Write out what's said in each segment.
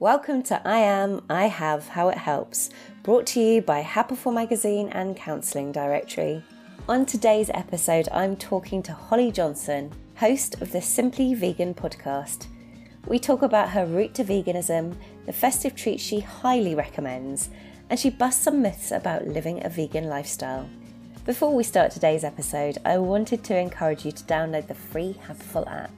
Welcome to I Am, I Have, How It Helps, brought to you by Happiful Magazine and Counselling Directory. On today's episode, I'm talking to Holly Johnson, host of the Simply Vegan podcast. We talk about her route to veganism, the festive treats she highly recommends, and she busts some myths about living a vegan lifestyle. Before we start today's episode, I wanted to encourage you to download the free Happiful app.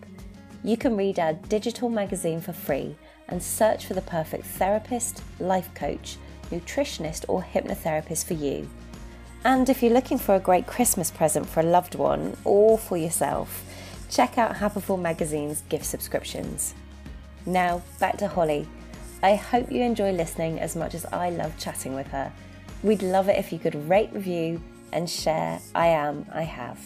You can read our digital magazine for free and search for the perfect therapist, life coach, nutritionist, or hypnotherapist for you. And if you're looking for a great Christmas present for a loved one or for yourself, check out Happiful Magazine's gift subscriptions. Now, back to Holly. I hope you enjoy listening as much as I love chatting with her. We'd love it if you could rate, review, and share I Am, I Have.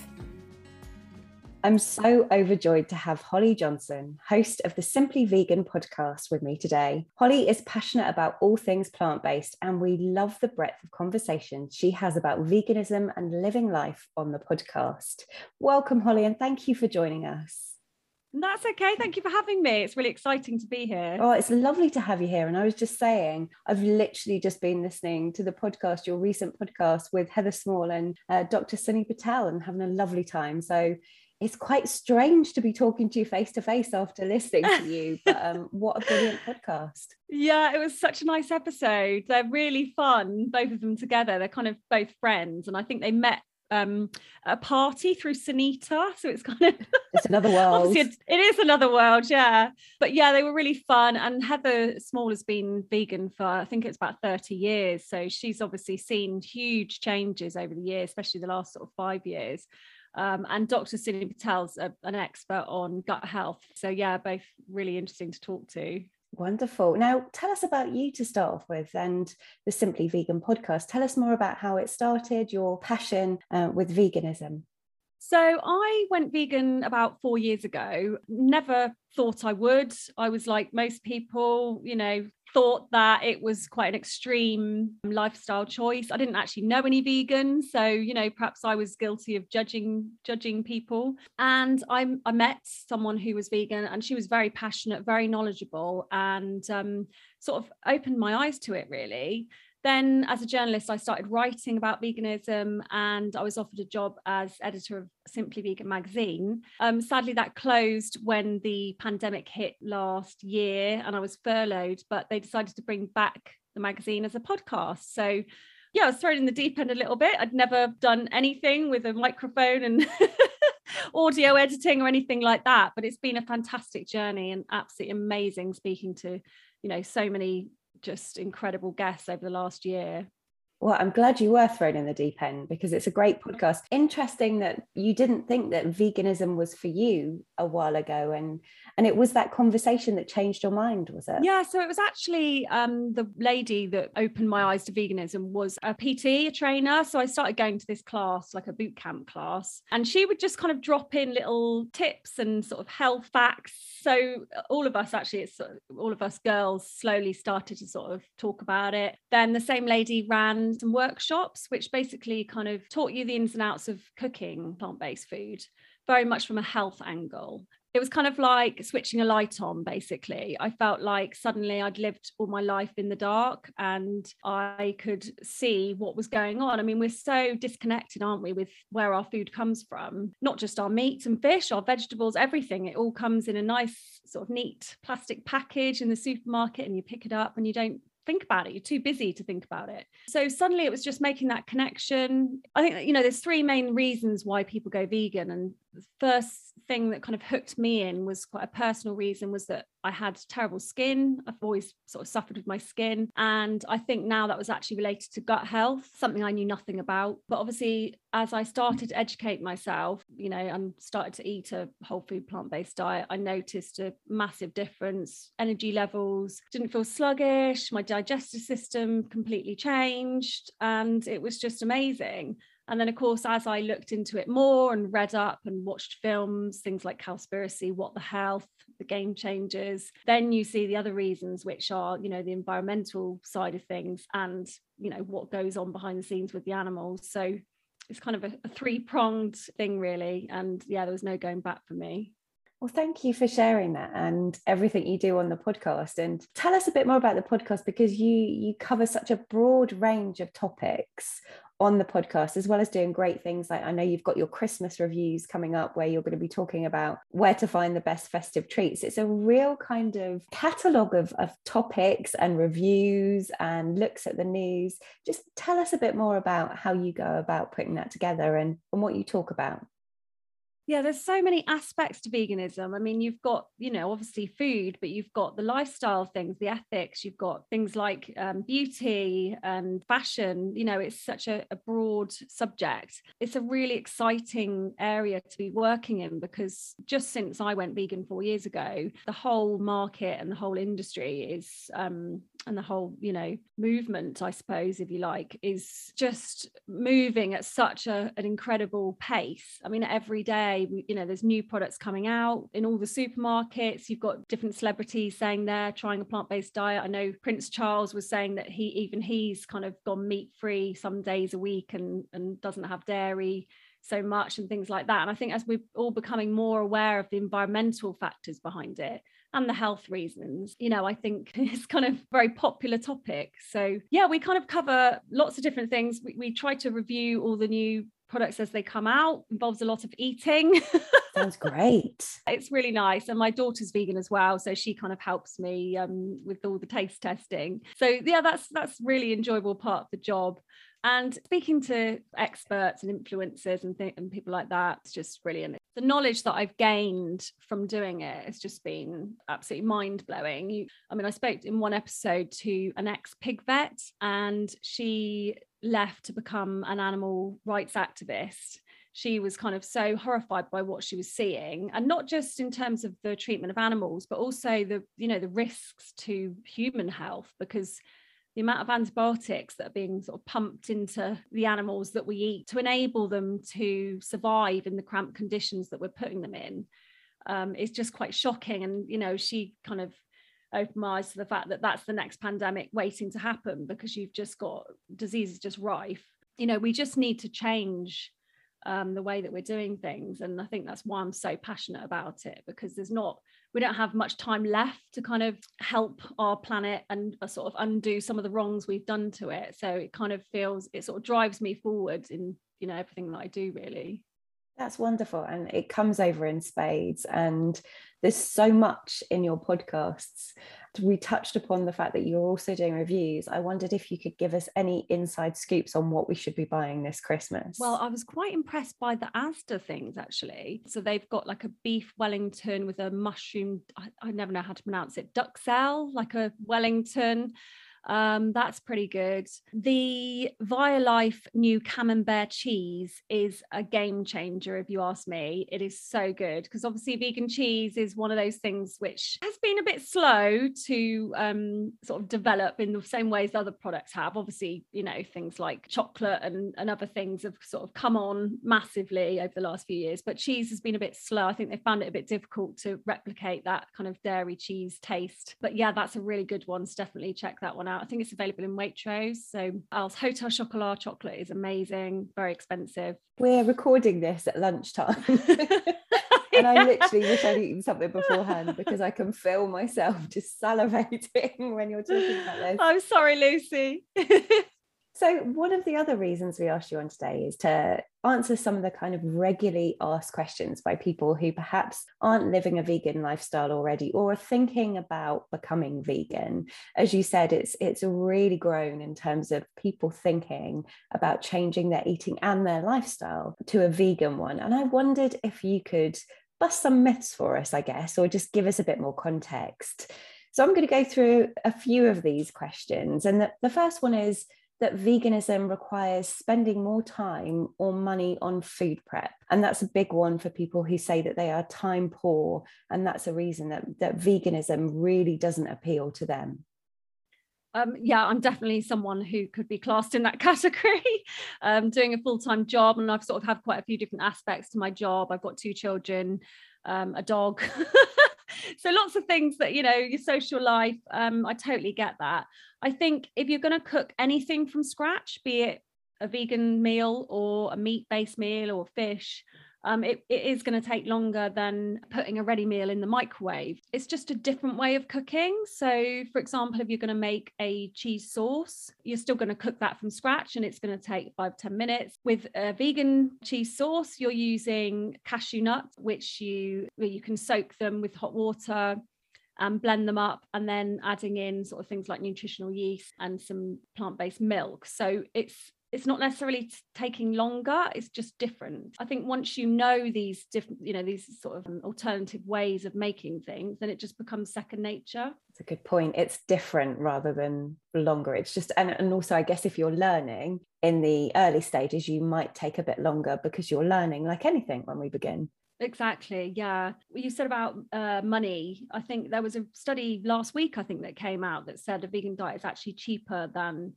I'm so overjoyed to have Holly Johnson, host of the Simply Vegan podcast, with me today. Holly is passionate about all things plant based, and we love the breadth of conversation she has about veganism and living life on the podcast. Welcome, Holly, and thank you for joining us. That's okay. Thank you for having me. It's really exciting to be here. Oh, it's lovely to have you here. And I was just saying, I've literally just been listening to the podcast, your recent podcast with Heather Small and uh, Dr. Sunni Patel, and having a lovely time. So it's quite strange to be talking to you face to face after listening to you. But um, what a brilliant podcast. Yeah, it was such a nice episode. They're really fun, both of them together. They're kind of both friends. And I think they met um a party through Sunita so it's kind of it's another world it is another world yeah but yeah they were really fun and Heather Small has been vegan for I think it's about 30 years so she's obviously seen huge changes over the years especially the last sort of five years um, and Dr. Sunni Patel's a, an expert on gut health. So, yeah, both really interesting to talk to. Wonderful. Now, tell us about you to start off with and the Simply Vegan podcast. Tell us more about how it started, your passion uh, with veganism. So I went vegan about four years ago. Never thought I would. I was like most people, you know, thought that it was quite an extreme lifestyle choice. I didn't actually know any vegans, so you know, perhaps I was guilty of judging judging people. And I, I met someone who was vegan, and she was very passionate, very knowledgeable, and um, sort of opened my eyes to it really then as a journalist i started writing about veganism and i was offered a job as editor of simply vegan magazine. Um, sadly that closed when the pandemic hit last year and i was furloughed but they decided to bring back the magazine as a podcast. So yeah i was thrown in the deep end a little bit. I'd never done anything with a microphone and audio editing or anything like that but it's been a fantastic journey and absolutely amazing speaking to you know so many just incredible guests over the last year. Well, I'm glad you were thrown in the deep end because it's a great podcast. Interesting that you didn't think that veganism was for you a while ago, and and it was that conversation that changed your mind, was it? Yeah. So it was actually um, the lady that opened my eyes to veganism was a PT, a trainer. So I started going to this class, like a boot camp class, and she would just kind of drop in little tips and sort of health facts. So all of us actually, it's all of us girls slowly started to sort of talk about it. Then the same lady ran some workshops, which basically kind of taught you the ins and outs of cooking plant based food, very much from a health angle. It was kind of like switching a light on, basically. I felt like suddenly I'd lived all my life in the dark and I could see what was going on. I mean, we're so disconnected, aren't we, with where our food comes from? Not just our meat and fish, our vegetables, everything. It all comes in a nice, sort of neat plastic package in the supermarket and you pick it up and you don't think about it. You're too busy to think about it. So suddenly it was just making that connection. I think, you know, there's three main reasons why people go vegan. And the first thing that kind of hooked me in was quite a personal reason was that I had terrible skin. I've always sort of suffered with my skin. And I think now that was actually related to gut health, something I knew nothing about. But obviously, as I started to educate myself, you know, and started to eat a whole food plant based diet, I noticed a massive difference. Energy levels didn't feel sluggish, my digestive system completely changed. And it was just amazing. And then, of course, as I looked into it more and read up and watched films, things like Cowspiracy, What the Health, The Game Changers, then you see the other reasons, which are, you know, the environmental side of things and, you know, what goes on behind the scenes with the animals. So it's kind of a, a three pronged thing, really. And yeah, there was no going back for me. Well, thank you for sharing that and everything you do on the podcast. And tell us a bit more about the podcast because you you cover such a broad range of topics on the podcast, as well as doing great things like I know you've got your Christmas reviews coming up where you're going to be talking about where to find the best festive treats. It's a real kind of catalogue of, of topics and reviews and looks at the news. Just tell us a bit more about how you go about putting that together and, and what you talk about yeah there's so many aspects to veganism. I mean you've got you know obviously food but you've got the lifestyle things the ethics you've got things like um, beauty and fashion. You know it's such a, a, broad subject. It's a really exciting area to be working in because just since i went vegan four years ago the whole market and the whole industry is um, and the whole you know movement i suppose if you like is just moving at such a, an incredible pace. I mean every day you know there's new products coming out in all the supermarkets. You've got different celebrities saying they're trying a plant-based diet. I know prince charles was saying that he even he's kind of gone meat free some days a week and and doesn't have dairy so much and things like that. And i think as we're all becoming more aware of the environmental factors behind it and the health reasons you know i think it's kind of very popular topic. So yeah we kind of cover lots of different things. We, we try to review all the new products as they come out. Involves a lot of eating. Sounds great. It's really nice and my daughter's vegan as well so she kind of helps me um, with all the taste testing. So yeah that's that's really enjoyable part of the job. And speaking to experts and influencers and, th- and people like that, it's just brilliant. The knowledge that I've gained from doing it has just been absolutely mind blowing. I mean, I spoke in one episode to an ex pig vet, and she left to become an animal rights activist she was kind of so horrified by what she was seeing and not just in terms of the treatment of animals but also the you know the risks to human health because the amount of antibiotics that are being sort of pumped into the animals that we eat to enable them to survive in the cramped conditions that we're putting them in um, is just quite shocking. And, you know, she kind of opened my eyes to the fact that that's the next pandemic waiting to happen because you've just got diseases just rife. You know, we just need to change um, the way that we're doing things. And I think that's why I'm so passionate about it because there's not we don't have much time left to kind of help our planet and uh, sort of undo some of the wrongs we've done to it so it kind of feels it sort of drives me forward in you know everything that i do really that's wonderful. And it comes over in spades. And there's so much in your podcasts. We touched upon the fact that you're also doing reviews. I wondered if you could give us any inside scoops on what we should be buying this Christmas. Well, I was quite impressed by the Asda things actually. So they've got like a beef Wellington with a mushroom, I, I never know how to pronounce it, duxelle, like a Wellington um, that's pretty good. The Violife new Camembert cheese is a game changer, if you ask me. It is so good because obviously vegan cheese is one of those things which has been a bit slow to um, sort of develop in the same ways other products have. Obviously, you know, things like chocolate and, and other things have sort of come on massively over the last few years, but cheese has been a bit slow. I think they found it a bit difficult to replicate that kind of dairy cheese taste. But yeah, that's a really good one. So definitely check that one out out. I think it's available in Waitrose. So our Hotel Chocolat chocolate is amazing, very expensive. We're recording this at lunchtime. and I literally wish I'd eaten something beforehand because I can feel myself just salivating when you're talking about this. I'm sorry, Lucy. So, one of the other reasons we asked you on today is to answer some of the kind of regularly asked questions by people who perhaps aren't living a vegan lifestyle already or are thinking about becoming vegan. As you said, it's it's really grown in terms of people thinking about changing their eating and their lifestyle to a vegan one. And I wondered if you could bust some myths for us, I guess, or just give us a bit more context. So I'm going to go through a few of these questions. And the, the first one is that veganism requires spending more time or money on food prep. And that's a big one for people who say that they are time poor. And that's a reason that, that veganism really doesn't appeal to them. Um, yeah, I'm definitely someone who could be classed in that category. um, doing a full time job, and I've sort of had quite a few different aspects to my job. I've got two children, um, a dog. so lots of things that you know your social life um, i totally get that. I think if you're going to cook anything from scratch be it a vegan meal or a meat based meal or fish um, it, it is going to take longer than putting a ready meal in the microwave. It's just a different way of cooking. So, for example, if you're going to make a cheese sauce, you're still going to cook that from scratch and it's going to take five ten minutes. With a vegan cheese sauce, you're using cashew nuts, which you, you can soak them with hot water and blend them up and then adding in sort of things like nutritional yeast and some plant-based milk so it's it's not necessarily taking longer it's just different i think once you know these different you know these sort of um, alternative ways of making things then it just becomes second nature it's a good point it's different rather than longer it's just and, and also i guess if you're learning in the early stages you might take a bit longer because you're learning like anything when we begin Exactly. Yeah. You said about uh, money. I think there was a study last week, I think, that came out that said a vegan diet is actually cheaper than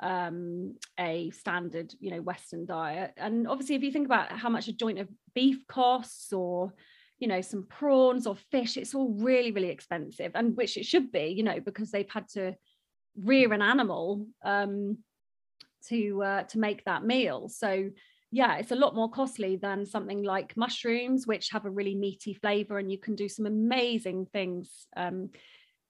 um, a standard, you know, Western diet. And obviously, if you think about how much a joint of beef costs or, you know, some prawns or fish, it's all really, really expensive, and which it should be, you know, because they've had to rear an animal um, to uh, to make that meal. So yeah, it's a lot more costly than something like mushrooms, which have a really meaty flavor, and you can do some amazing things. Um,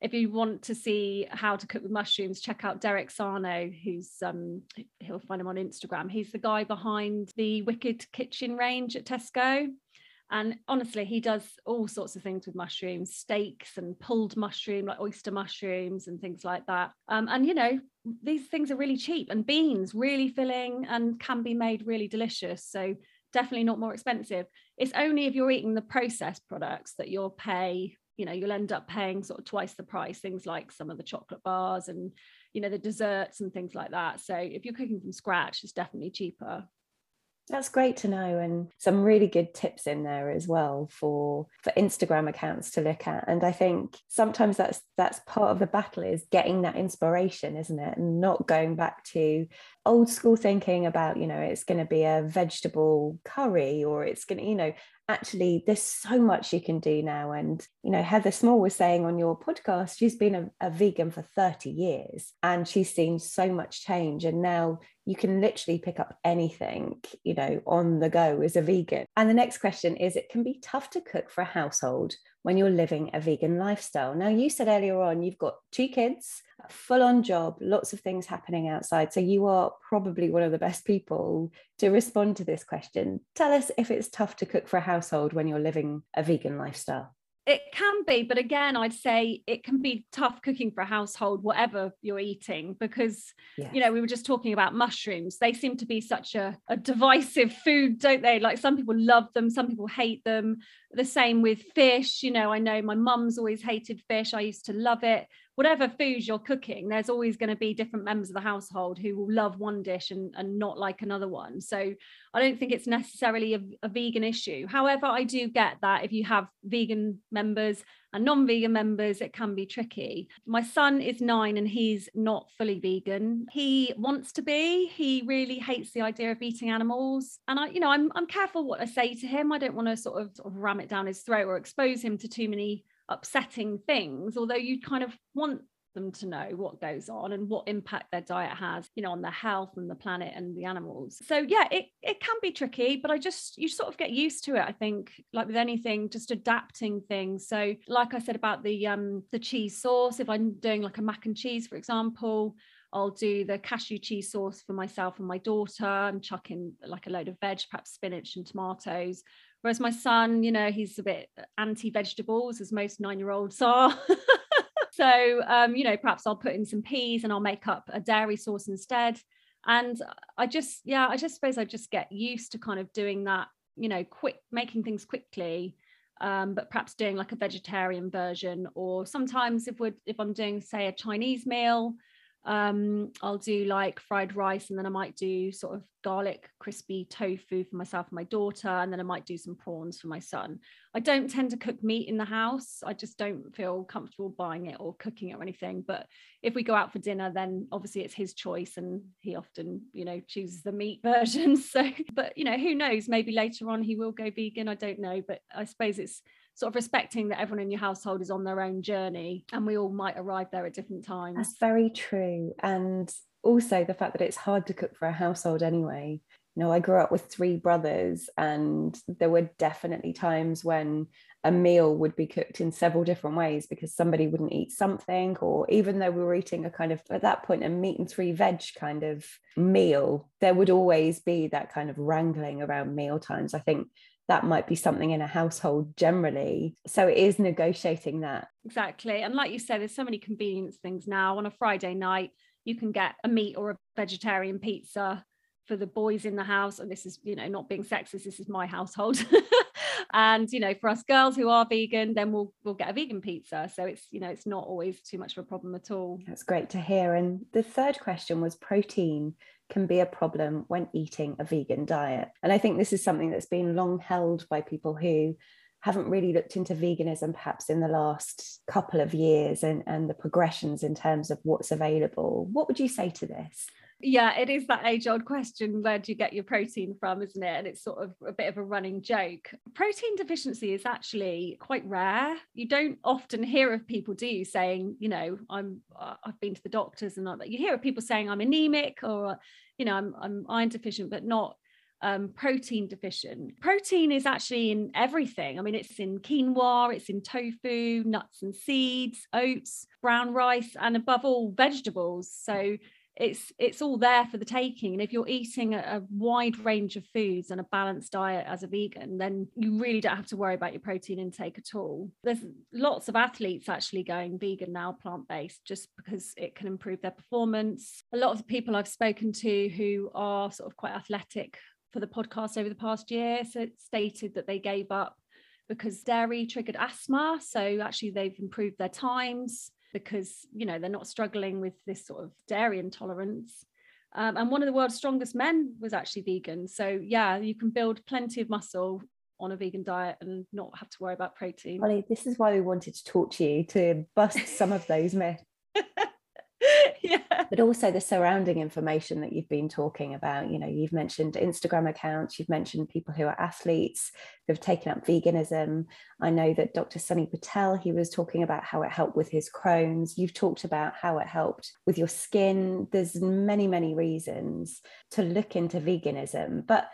if you want to see how to cook with mushrooms, check out Derek Sarno, who's um, he'll find him on Instagram. He's the guy behind the Wicked Kitchen range at Tesco. And honestly, he does all sorts of things with mushrooms, steaks and pulled mushroom, like oyster mushrooms and things like that. Um, and you know, these things are really cheap, and beans really filling and can be made really delicious. So definitely not more expensive. It's only if you're eating the processed products that you'll pay you know you'll end up paying sort of twice the price things like some of the chocolate bars and you know the desserts and things like that. So if you're cooking from scratch it's definitely cheaper that's great to know and some really good tips in there as well for for Instagram accounts to look at and I think sometimes that's that's part of the battle is getting that inspiration isn't it? And not going back to old school thinking about you know it's going to be a vegetable curry or it's going to you know actually there's so much you can do now and you know heather small was saying on your podcast she's been a, a, vegan for 30 years and she's seen so much change and now you can literally pick up anything you know on the go as a vegan and the next question is it can be tough to cook for a household when you're living a vegan lifestyle now you said earlier on you've got two kids full on job, lots of things happening outside. So you are probably one of the best people to respond to this question. Tell us if it's tough to cook for a household when you're living a vegan lifestyle. It can be, but again, I'd say it can be tough cooking for a household, whatever you're eating, because, yes. you know, we were just talking about mushrooms. They seem to be such a, a divisive food, don't they? Like some people love them, some people hate them. The same with fish. You know, I know my mum's always hated fish. I used to love it whatever foods you're cooking, there's always going to be different members of the household who will love one dish and, and not like another one. So I don't think it's necessarily a, a vegan issue. However, I do get that if you have vegan members and non-vegan members, it can be tricky. My son is nine and he's not fully vegan. He wants to be. He really hates the idea of eating animals. And I, you know, I'm I'm careful what I say to him. I don't want to sort of, sort of ram it down his throat or expose him to too many upsetting things, although you kind of want them to know what goes on and what impact their diet has you know on their health and the planet and the animals so yeah it, it can be tricky but i just you sort of get used to it i think like with anything just adapting things so like i said about the um the cheese sauce if i'm doing like a mac and cheese for example I'll do the cashew cheese sauce for myself and my daughter and chuck in like a load of veg, perhaps spinach and tomatoes. Whereas my son, you know, he's a bit anti vegetables, as most nine year olds are. so, um, you know, perhaps I'll put in some peas and I'll make up a dairy sauce instead. And I just, yeah, I just suppose I just get used to kind of doing that, you know, quick, making things quickly. Um, but perhaps doing like a vegetarian version, or sometimes if we're if I'm doing say a Chinese meal, um, I'll do like fried rice and then I might do sort of garlic crispy tofu for myself and my daughter and then I might do some prawns for my son. I don't tend to cook meat in the house. I just don't feel comfortable buying it or cooking it or anything. But if we go out for dinner, then obviously it's his choice and he often, you know, chooses the meat version. So, but you know, who knows? Maybe later on he will go vegan. I don't know. But I suppose it's sort of respecting that everyone in your household is on their own journey and we all might arrive there at different times. That's very true. And also the fact that it's hard to cook for a household anyway. you know, I grew up with three brothers, and there were definitely times when a meal would be cooked in several different ways because somebody wouldn't eat something, or even though we were eating a kind of, at that point, a meat and three veg kind of meal, there would always be that kind of wrangling around meal times. I think that might be something in a household generally. So it is negotiating that. Exactly. And like you said, there's so many convenience things now. On a Friday night, you can get a meat or a vegetarian pizza for the boys in the house. And this is, you know, not being sexist, this is my household. and you know for us girls who are vegan then we'll we'll get a vegan pizza. So it's you know it's not always too much of a problem at all. That's great to hear. And the third question was protein can be a problem when eating a vegan diet. And i think this is something that's been long held by people who haven't really looked into veganism perhaps in the last couple of years and, and the progressions in terms of what's available. What would you say to this yeah, it is that age old question where do you get your protein from, isn't it? And it's sort of a bit of a running joke. Protein deficiency is actually quite rare. You don't often hear of people, do you, saying, you know, I'm uh, I've been to the doctors and all that. You hear of people saying I'm anemic or, you know, I'm I'm iron deficient, but not um, protein deficient. Protein is actually in everything. I mean, it's in quinoa, it's in tofu, nuts and seeds, oats, brown rice, and above all, vegetables. So it's it's all there for the taking. And if you're eating a, a, wide range of foods and a balanced diet as a vegan then you really don't have to worry about your protein intake at all. There's lots of athletes actually going vegan now plant-based just because it can improve their performance. A lot of the people i've spoken to who are sort of quite athletic for the podcast over the past year so stated that they gave up because dairy triggered asthma. So actually they've improved their times because you know they're not struggling with this sort of dairy intolerance. Um, and one of the world's strongest men was actually vegan. So yeah you can build plenty of muscle on a vegan diet and not have to worry about protein. Holly, this is why we wanted to talk to you to bust some of those myths yeah. But also the surrounding information that you've been talking about. You know, you've mentioned Instagram accounts, you've mentioned people who are athletes who have taken up veganism. I know that Dr. Sunni Patel, he was talking about how it helped with his Crohn's. You've talked about how it helped with your skin. There's many, many reasons to look into veganism. But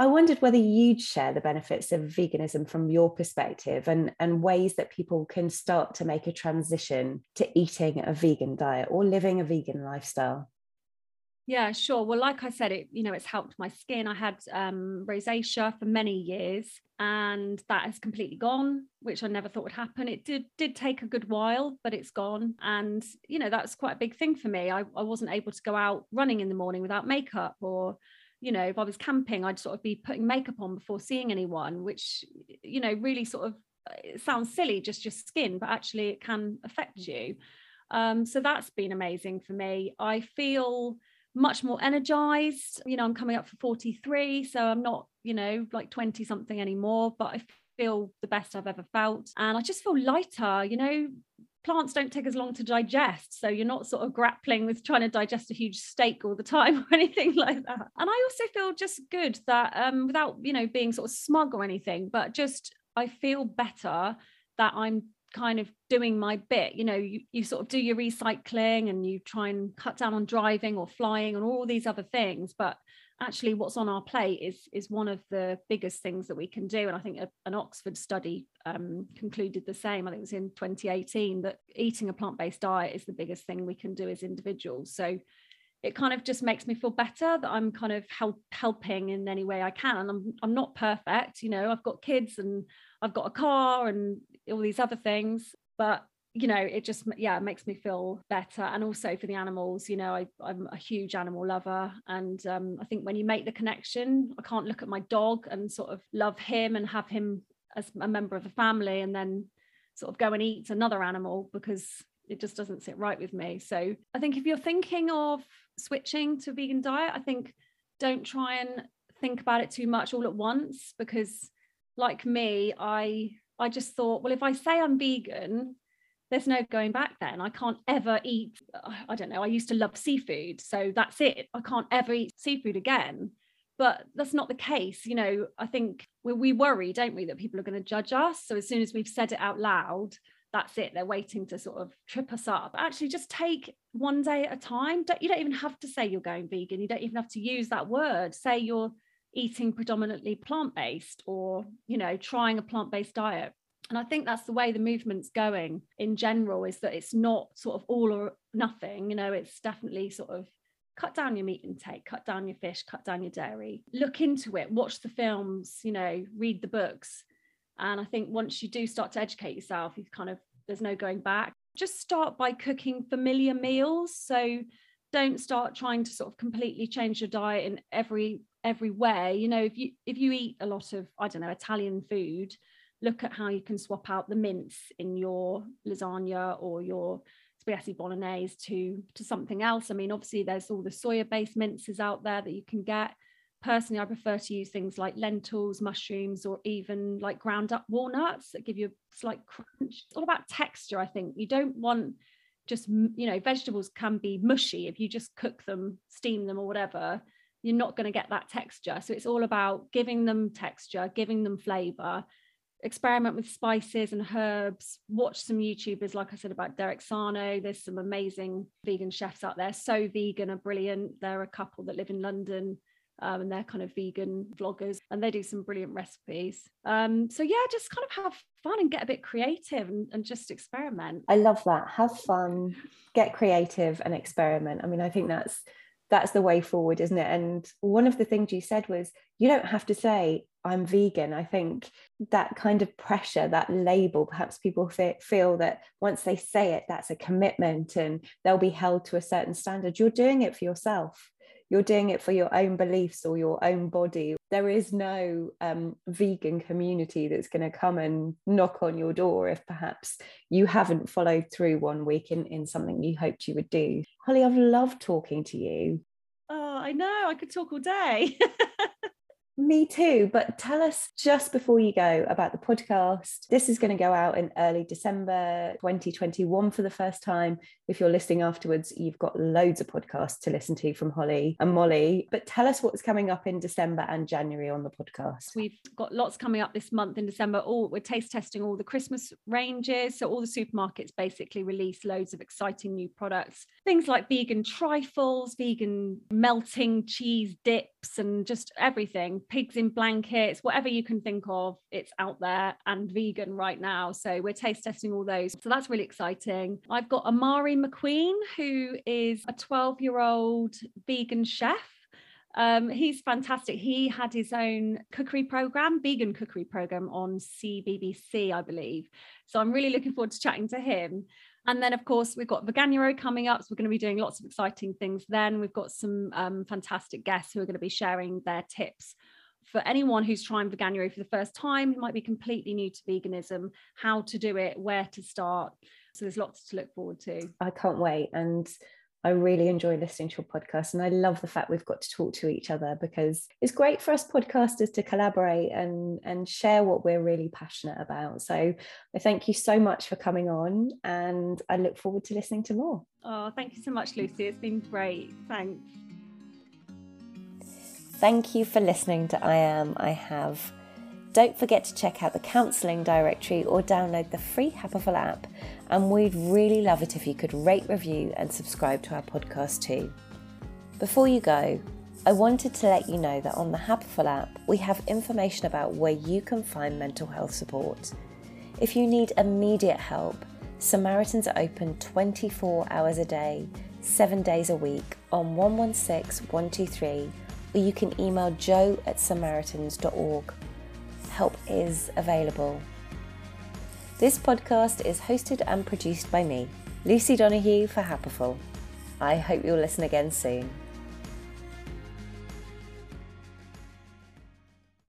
I wondered whether you'd share the benefits of veganism from your perspective and, and ways that people can start to make a transition to eating a vegan diet or living a vegan lifestyle. Yeah, sure. Well, like I said, it you know it's helped my skin. I had um, rosacea for many years, and that has completely gone, which I never thought would happen. It did did take a good while, but it's gone, and you know that's quite a big thing for me. I, I wasn't able to go out running in the morning without makeup or you know if i was camping i'd sort of be putting makeup on before seeing anyone which you know really sort of sounds silly just your skin but actually it can affect you. Um, so that's been amazing for me. I feel much more energized you know i'm coming up for 43 so i'm not you know like 20 something anymore but i feel the best i've ever felt. And i just feel lighter you know plants don't take as long to digest so you're not sort of grappling with trying to digest a huge steak all the time or anything like that. And i also feel just good that um without you know being sort of smug or anything but just i feel better that i'm kind of doing my bit. You know you, you sort of do your recycling and you try and cut down on driving or flying and all these other things but actually what's on our plate is is one of the biggest things that we can do. And i think a, an oxford study um, concluded the same. I think it was in 2018 that eating a plant-based diet is the biggest thing we can do as individuals. So it kind of just makes me feel better that i'm kind of help, helping in any way i can. And I'm, I'm not perfect you know i've got kids and i've got a car and all these other things but you know it just yeah it makes me feel better. And also for the animals you know I, am a huge animal lover. And um, i think when you make the connection i can't look at my dog and sort of love him and have him as a member of the family and then sort of go and eat another animal because it just doesn't sit right with me. So i think if you're thinking of switching to a vegan diet i think don't try and think about it too much all at once because like me i i just thought well if i say i'm vegan there's no going back then. I can't ever eat, I don't know, I used to love seafood. So that's it. I can't ever eat seafood again. But that's not the case. You know, I think we, we worry, don't we, that people are going to judge us. So as soon as we've said it out loud, that's it. They're waiting to sort of trip us up. Actually, just take one day at a time. Don't, you don't even have to say you're going vegan. You don't even have to use that word. Say you're eating predominantly plant-based or, you know, trying a plant-based diet. And I think that's the way the movement's going in general, is that it's not sort of all or nothing. You know, it's definitely sort of cut down your meat intake, cut down your fish, cut down your dairy, look into it, watch the films, you know, read the books. And I think once you do start to educate yourself, you kind of, there's no going back. Just start by cooking familiar meals. So don't start trying to sort of completely change your diet in every every way. You know, if you if you eat a lot of, I don't know, Italian food, look at how you can swap out the mince in your lasagna or your spaghetti bolognese to to something else. I mean, obviously there's all the soya based minces out there that you can get. Personally, I prefer to use things like lentils, mushrooms, or even like ground up walnuts that give you a slight crunch. It's all about texture, I think. You don't want just, you know, vegetables can be mushy if you just cook them, steam them, or whatever. You're not going to get that texture. So it's all about giving them texture, giving them flavor, experiment with spices and herbs watch some youtubers like i said about derek sarno there's some amazing vegan chefs out there so vegan are brilliant. There are a couple that live in london um, and they're kind of vegan vloggers and they do some brilliant recipes. Um, so yeah just kind of have fun and get a bit creative and, and just experiment. I love that. Have fun get creative and experiment. I mean i think that's that's the way forward isn't it? And one of the things you said was you don't have to say I'm vegan. I think that kind of pressure, that label, perhaps people feel that once they say it, that's a commitment and they'll be held to a certain standard. You're doing it for yourself. You're doing it for your own beliefs or your own body. There is no um, vegan community that's going to come and knock on your door if perhaps you haven't followed through one week in, in something you hoped you would do. Holly, I've loved talking to you. Oh, I know. I could talk all day. Me too. But tell us just before you go about the podcast. This is going to go out in early December 2021 for the first time. If you're listening afterwards, you've got loads of podcasts to listen to from Holly and Molly. But tell us what's coming up in December and January on the podcast. We've got lots coming up this month in December. All we're taste testing all the Christmas ranges. So all the supermarkets basically release loads of exciting new products. Things like vegan trifles, vegan melting cheese dips, and just everything pigs in blankets, whatever you can think of, it's out there and vegan right now. So we're taste testing all those. So that's really exciting. I've got Omari McQueen, who is a 12 year old vegan chef. Um, he's fantastic. He had his own cookery program, vegan cookery program on CBBC, I believe. So I'm really looking forward to chatting to him. And then, of course, we've got Veganuary coming up. So we're going to be doing lots of exciting things then. We've got some um, fantastic guests who are going to be sharing their tips for anyone who's trying veganuary for the first time who might be completely new to veganism how to do it where to start so there's lots to look forward to i can't wait and I really enjoy listening to your podcast and I love the fact we've got to talk to each other because it's great for us podcasters to collaborate and and share what we're really passionate about. So I thank you so much for coming on and I look forward to listening to more. Oh, thank you so much Lucy. It's been great. Thanks. Thank you for listening to I Am, I Have. Don't forget to check out the counselling directory or download the free Happiful app. And we'd really love it if you could rate, review, and subscribe to our podcast too. Before you go, I wanted to let you know that on the Happiful app, we have information about where you can find mental health support. If you need immediate help, Samaritans are open 24 hours a day, 7 days a week on 116 123 or you can email jo at samaritans.org. Help is available. This podcast is hosted and produced by me, Lucy Donoughue for Happiful. I hope you'll listen again soon.